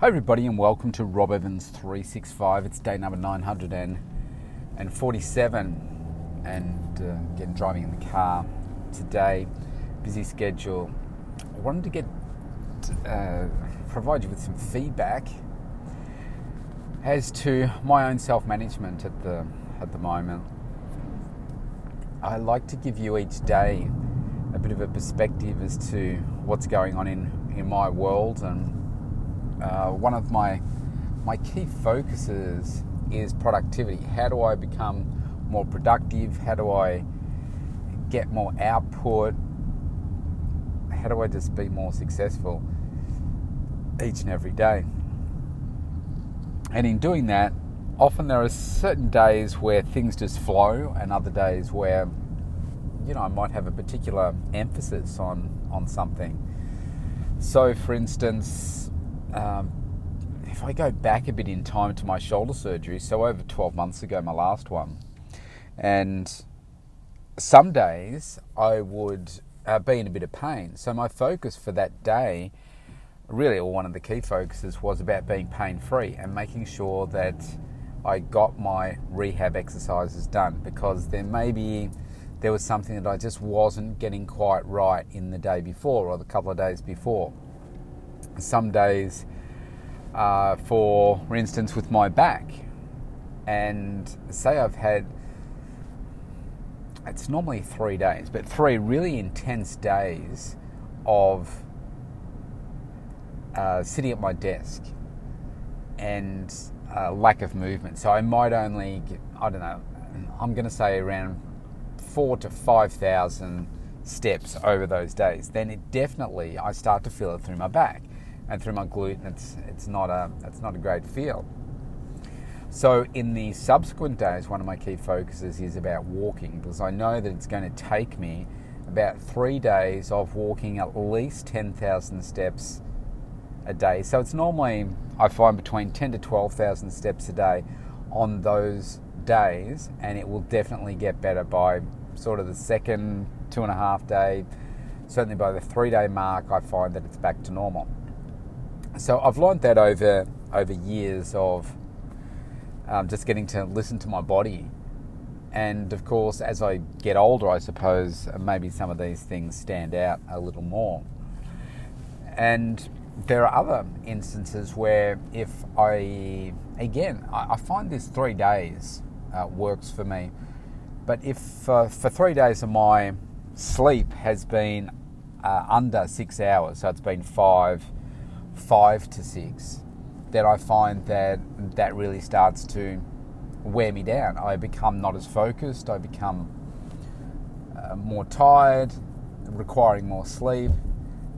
Hi, everybody, and welcome to Rob Evans 365. It's day number 947 and uh, again driving in the car today. Busy schedule. I wanted to get uh, provide you with some feedback as to my own self management at the at the moment. I like to give you each day a bit of a perspective as to what's going on in, in my world and uh, one of my my key focuses is productivity. How do I become more productive? How do I get more output? How do I just be more successful each and every day? And in doing that, often there are certain days where things just flow, and other days where you know I might have a particular emphasis on on something. So, for instance, um, if I go back a bit in time to my shoulder surgery, so over 12 months ago, my last one, and some days I would uh, be in a bit of pain. So my focus for that day, really, or one of the key focuses, was about being pain free and making sure that I got my rehab exercises done because there may be there was something that I just wasn't getting quite right in the day before or the couple of days before some days, uh, for, for instance, with my back. And say I've had, it's normally three days, but three really intense days of uh, sitting at my desk and uh, lack of movement. So I might only, get, I don't know, I'm going to say around four to 5,000 steps over those days. Then it definitely, I start to feel it through my back and through my glute, it's it's not a it's not a great feel. So in the subsequent days, one of my key focuses is about walking because I know that it's going to take me about three days of walking at least ten thousand steps a day. So it's normally I find between ten to twelve thousand steps a day on those days, and it will definitely get better by sort of the second two and a half day. Certainly by the three day mark, I find that it's back to normal so I've learned that over over years of um, just getting to listen to my body, and of course, as I get older, I suppose maybe some of these things stand out a little more. And there are other instances where if I again I, find this three days uh, works for me, but if uh, for three days of my sleep has been uh, under six hours, so it's been five five to six, then I find that that really starts to wear me down. I become not as focused, I become uh, more tired, requiring more sleep,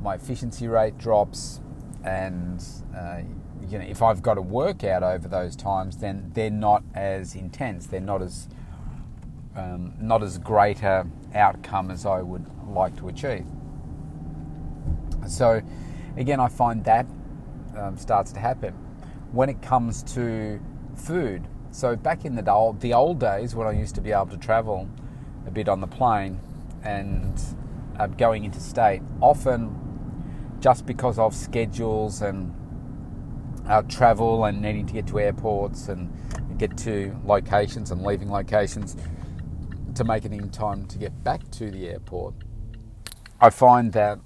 my efficiency rate drops, and uh, you know, if I've got a workout over those times, then they're not as intense, they're not as um, not as great a outcome as I would like to achieve. So, again, I find that um, starts to happen when it comes to food. So back in the old, the old days when I used to be able to travel a bit on the plane and uh, going interstate, often just because of schedules and uh, travel and needing to get to airports and get to locations and leaving locations to make it in time to get back to the airport, I find that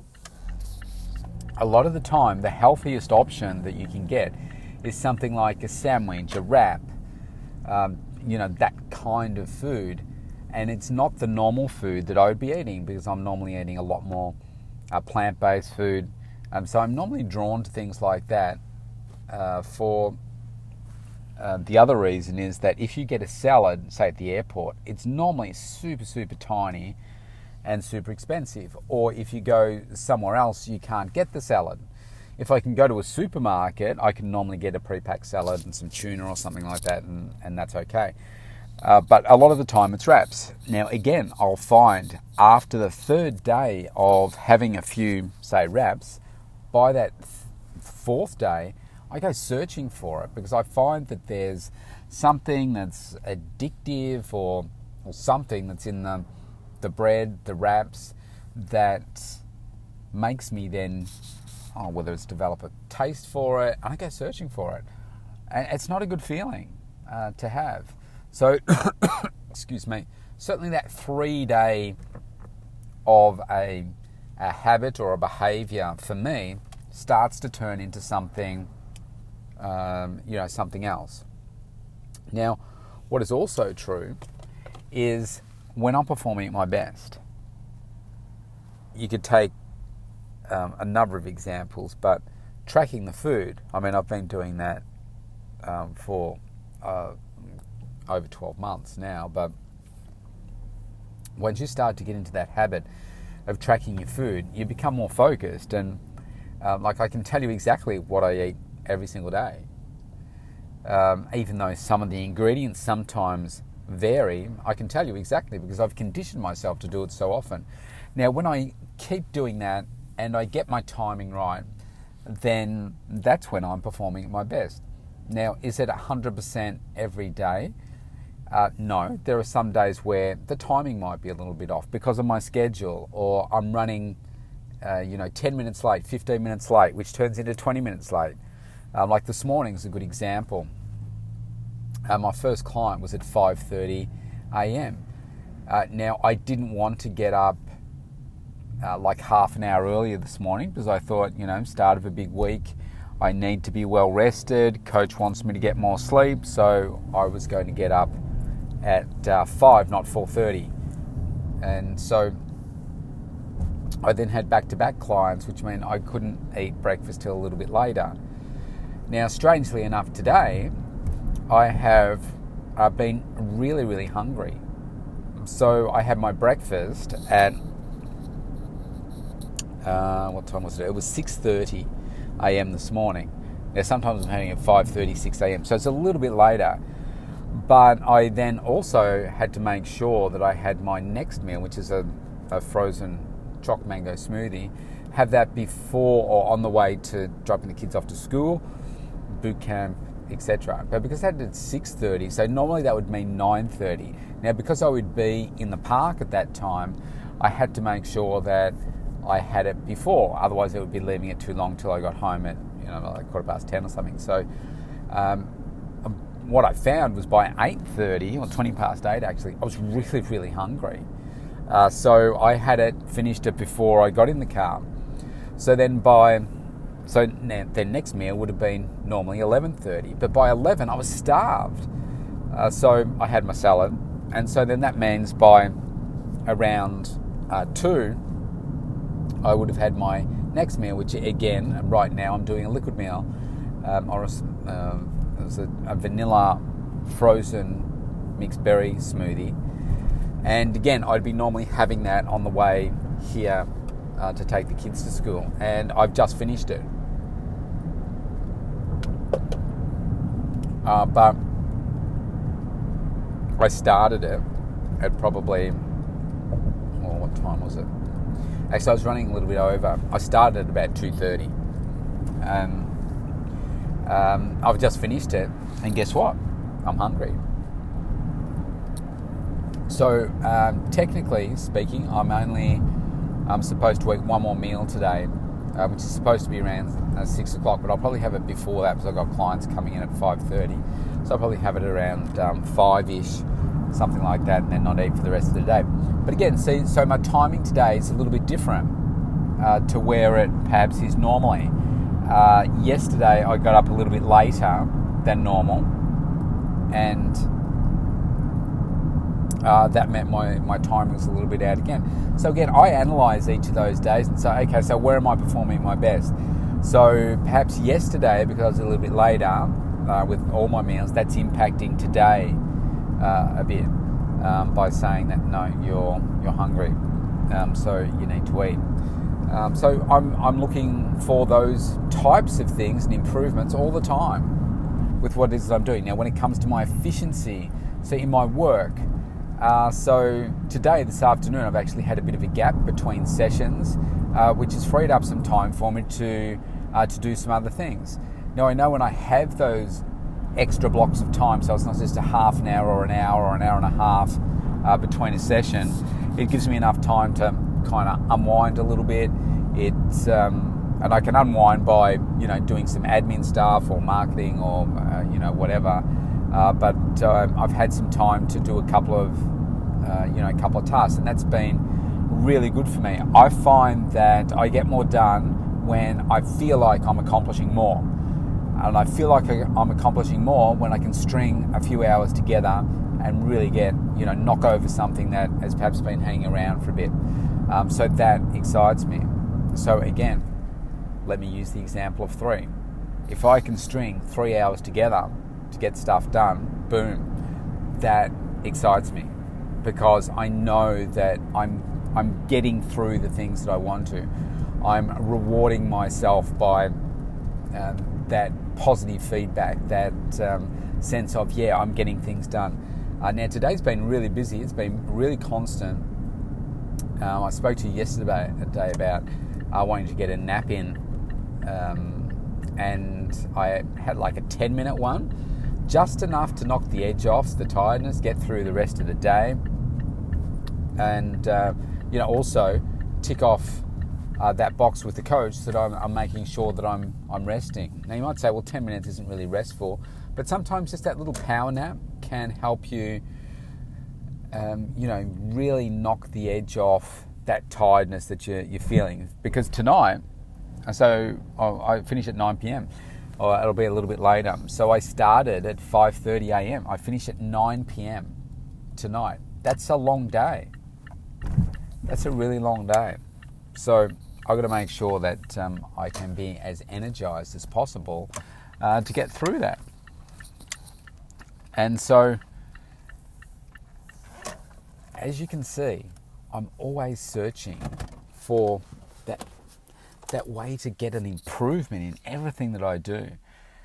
a lot of the time, the healthiest option that you can get is something like a sandwich, a wrap, um, you know, that kind of food. And it's not the normal food that I would be eating because I'm normally eating a lot more uh, plant based food. Um, so I'm normally drawn to things like that uh, for uh, the other reason is that if you get a salad, say at the airport, it's normally super, super tiny and super expensive. Or if you go somewhere else, you can't get the salad. If I can go to a supermarket, I can normally get a pre-packed salad and some tuna or something like that, and, and that's okay. Uh, but a lot of the time it's wraps. Now, again, I'll find after the third day of having a few, say, wraps, by that fourth day, I go searching for it because I find that there's something that's addictive or, or something that's in the the bread, the wraps, that makes me then oh, whether it's develop a taste for it, I go searching for it. And it's not a good feeling uh, to have. So, excuse me, certainly that three day of a, a habit or a behavior for me starts to turn into something, um, you know, something else. Now, what is also true is when I'm performing at my best, you could take um, a number of examples, but tracking the food, I mean, I've been doing that um, for uh, over 12 months now, but once you start to get into that habit of tracking your food, you become more focused. And um, like I can tell you exactly what I eat every single day. Um, even though some of the ingredients sometimes vary, I can tell you exactly because I've conditioned myself to do it so often. Now, when I keep doing that and I get my timing right, then that's when I'm performing at my best. Now, is it 100% every day? Uh, no, there are some days where the timing might be a little bit off because of my schedule, or I'm running, uh, you know, 10 minutes late, 15 minutes late, which turns into 20 minutes late. Uh, like this morning is a good example. Uh, my first client was at 5:30 a.m. Uh, now I didn't want to get up uh, like half an hour earlier this morning because I thought, you know, start of a big week. I need to be well rested. Coach wants me to get more sleep, so I was going to get up at uh, five, not four thirty, and so I then had back-to-back clients, which meant I couldn't eat breakfast till a little bit later. Now, strangely enough, today I have uh, been really, really hungry. So I had my breakfast at uh, what time was it? It was six thirty a.m. this morning. Now sometimes I'm having at five thirty, six a.m. So it's a little bit later. But I then also had to make sure that I had my next meal, which is a, a frozen choc mango smoothie, have that before or on the way to dropping the kids off to school, boot camp, etc. But because I had it at 6:30, so normally that would mean 9:30. Now because I would be in the park at that time, I had to make sure that I had it before. Otherwise, it would be leaving it too long till I got home at you know like quarter past ten or something. So. Um, what I found was by 8.30 or 20 past 8 actually, I was really, really hungry. Uh, so I had it, finished it before I got in the car. So then by, so their next meal would have been normally 11.30. But by 11 I was starved. Uh, so I had my salad. And so then that means by around uh, 2, I would have had my next meal, which again, right now I'm doing a liquid meal um, or a, um, was a, a vanilla frozen mixed berry smoothie. And again, I'd be normally having that on the way here uh, to take the kids to school, and I've just finished it. Uh, but I started it at probably, well, what time was it? Actually, I was running a little bit over. I started at about two thirty. Um, um, I've just finished it, and guess what? I'm hungry. So, um, technically speaking, I'm only I'm supposed to eat one more meal today, uh, which is supposed to be around uh, six o'clock. But I'll probably have it before that because I've got clients coming in at five thirty. So I'll probably have it around um, five ish, something like that, and then not eat for the rest of the day. But again, see, so my timing today is a little bit different uh, to where it perhaps is normally. Uh, yesterday I got up a little bit later than normal, and uh, that meant my, my time was a little bit out again. So again, I analyse each of those days and say, okay, so where am I performing my best? So perhaps yesterday, because I was a little bit later uh, with all my meals, that's impacting today uh, a bit um, by saying that no, you're you're hungry, um, so you need to eat. Um, so I'm, I'm looking for those types of things and improvements all the time with what it is I'm doing. Now, when it comes to my efficiency, so in my work, uh, so today, this afternoon, I've actually had a bit of a gap between sessions, uh, which has freed up some time for me to uh, to do some other things. Now, I know when I have those extra blocks of time, so it's not just a half an hour or an hour or an hour and a half uh, between a session, it gives me enough time to kind of unwind a little bit. It um, and I can unwind by you know doing some admin stuff or marketing or uh, you know whatever. Uh, but uh, I've had some time to do a couple of uh, you know a couple of tasks, and that's been really good for me. I find that I get more done when I feel like I'm accomplishing more, and I feel like I'm accomplishing more when I can string a few hours together and really get you know knock over something that has perhaps been hanging around for a bit. Um, so that excites me. So again, let me use the example of three. If I can string three hours together to get stuff done, boom, that excites me because I know that I'm I'm getting through the things that I want to. I'm rewarding myself by um, that positive feedback, that um, sense of yeah, I'm getting things done. Uh, now today's been really busy. It's been really constant. Um, I spoke to you yesterday day about uh, wanting to get a nap in um, and I had like a 10 minute one, just enough to knock the edge off, the tiredness, get through the rest of the day, and uh, you know also tick off uh, that box with the coach that I'm, I'm, making sure that I'm I'm resting. Now you might say, well, 10 minutes isn't really restful, but sometimes just that little power nap can help you, um, you know, really knock the edge off that tiredness that you're, you're feeling. Because tonight so oh, I finish at 9 p.m. Or it'll be a little bit later. So I started at 5:30 a.m. I finish at 9 p.m. tonight. That's a long day. That's a really long day. So I've got to make sure that um, I can be as energized as possible uh, to get through that. And so, as you can see, I'm always searching for that that way to get an improvement in everything that I do.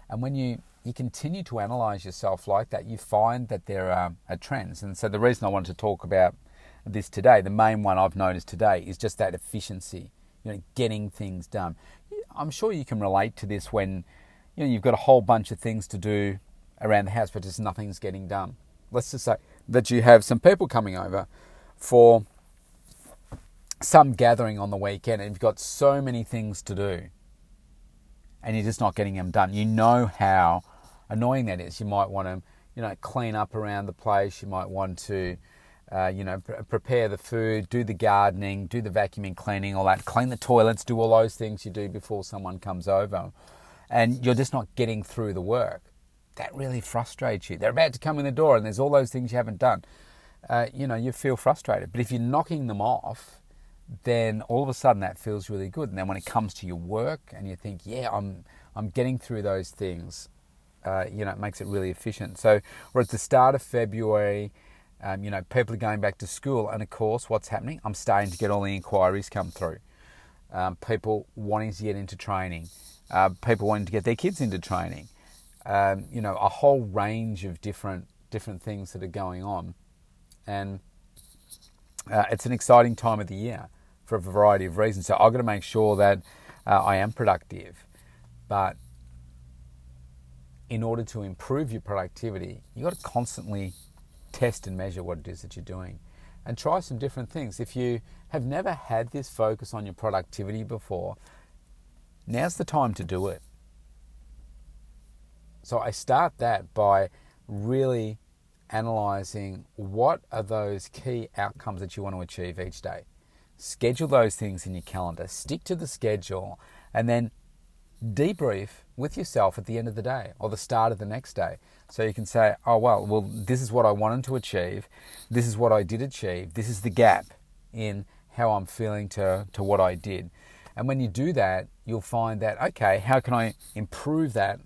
And when you, you continue to analyze yourself like that, you find that there are, are trends. And so the reason I wanted to talk about this today, the main one I've noticed today, is just that efficiency, you know, getting things done. I'm sure you can relate to this when you know you've got a whole bunch of things to do around the house, but just nothing's getting done. Let's just say that you have some people coming over for some gathering on the weekend and you've got so many things to do and you're just not getting them done. You know how annoying that is. You might want to, you know, clean up around the place. You might want to, uh, you know, pr- prepare the food, do the gardening, do the vacuuming, cleaning, all that, clean the toilets, do all those things you do before someone comes over. And you're just not getting through the work. That really frustrates you. They're about to come in the door and there's all those things you haven't done. Uh, you know, you feel frustrated. But if you're knocking them off, then all of a sudden that feels really good. And then when it comes to your work and you think, yeah, I'm I'm getting through those things, uh, you know, it makes it really efficient. So we're at the start of February. Um, you know, people are going back to school, and of course, what's happening? I'm starting to get all the inquiries come through. Um, people wanting to get into training, uh, people wanting to get their kids into training. Um, you know, a whole range of different different things that are going on, and uh, it's an exciting time of the year for a variety of reasons. So I've got to make sure that uh, I am productive. But in order to improve your productivity, you've got to constantly test and measure what it is that you're doing and try some different things. If you have never had this focus on your productivity before, now's the time to do it. So I start that by really analyzing what are those key outcomes that you want to achieve each day schedule those things in your calendar, stick to the schedule, and then debrief with yourself at the end of the day or the start of the next day. So you can say, oh, well, well, this is what I wanted to achieve. This is what I did achieve. This is the gap in how I'm feeling to, to what I did. And when you do that, you'll find that, okay, how can I improve that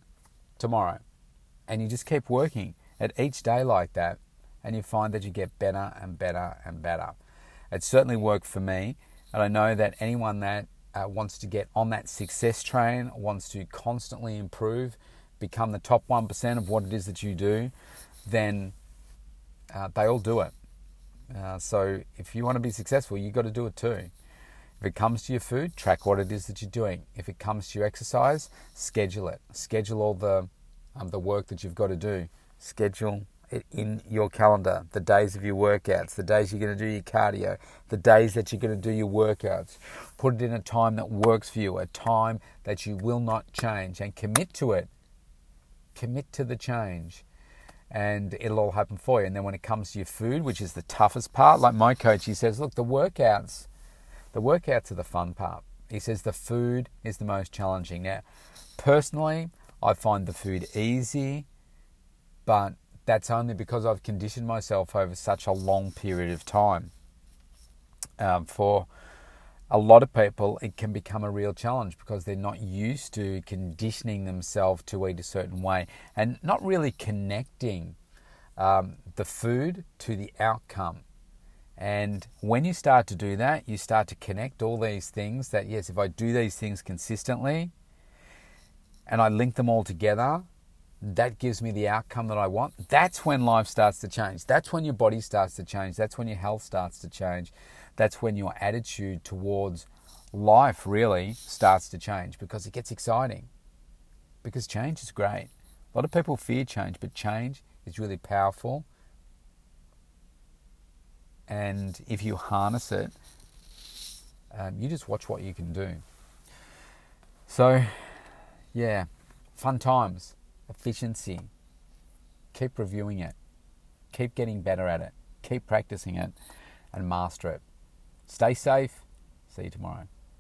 tomorrow? And you just keep working at each day like that, and you find that you get better and better and better. It certainly worked for me, and I know that anyone that uh, wants to get on that success train, wants to constantly improve, become the top 1% of what it is that you do, then uh, they all do it. Uh, so if you want to be successful, you've got to do it too. If it comes to your food, track what it is that you're doing. If it comes to your exercise, schedule it. Schedule all the um, the work that you've got to do. Schedule in your calendar the days of your workouts, the days you're going to do your cardio, the days that you're going to do your workouts. Put it in a time that works for you, a time that you will not change, and commit to it. Commit to the change, and it'll all happen for you. And then when it comes to your food, which is the toughest part, like my coach, he says, look, the workouts, the workouts are the fun part. He says the food is the most challenging. Now, personally, I find the food easy, but that's only because I've conditioned myself over such a long period of time. Um, for a lot of people, it can become a real challenge because they're not used to conditioning themselves to eat a certain way and not really connecting um, the food to the outcome. And when you start to do that, you start to connect all these things that, yes, if I do these things consistently and I link them all together, that gives me the outcome that I want. That's when life starts to change. That's when your body starts to change. That's when your health starts to change. That's when your attitude towards life really starts to change because it gets exciting. Because change is great. A lot of people fear change, but change is really powerful. And if you harness it, um, you just watch what you can do. So, yeah, fun times efficiency. Keep reviewing it. Keep getting better at it. Keep practicing it and master it. Stay safe. See you tomorrow.